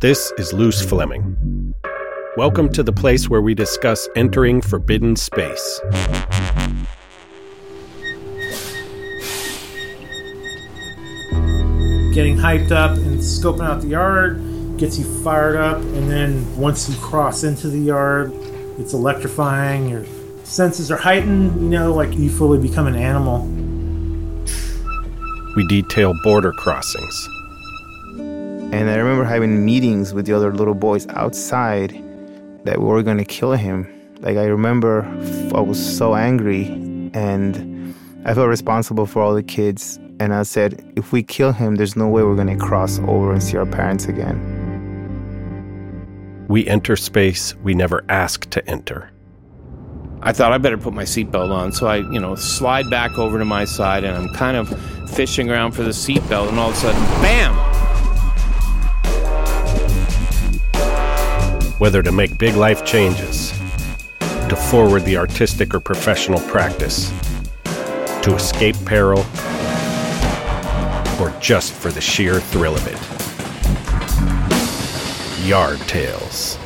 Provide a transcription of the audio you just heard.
This is Loose Fleming. Welcome to the place where we discuss entering forbidden space. Getting hyped up and scoping out the yard gets you fired up, and then once you cross into the yard, it's electrifying. Your senses are heightened, you know, like you fully become an animal. We detail border crossings, And I remember having meetings with the other little boys outside that we were going to kill him. Like, I remember I was so angry and I felt responsible for all the kids. And I said, if we kill him, there's no way we're going to cross over and see our parents again. we enter space we never ask to enter. I thought I better put my seatbelt on, so I, you know, slide back over to my side, and I'm kind of fishing around for the seatbelt, and all of a sudden, bam! Whether to make big life changes, to forward the artistic or professional practice, to escape peril, or just for the sheer thrill of it. Yard Tales.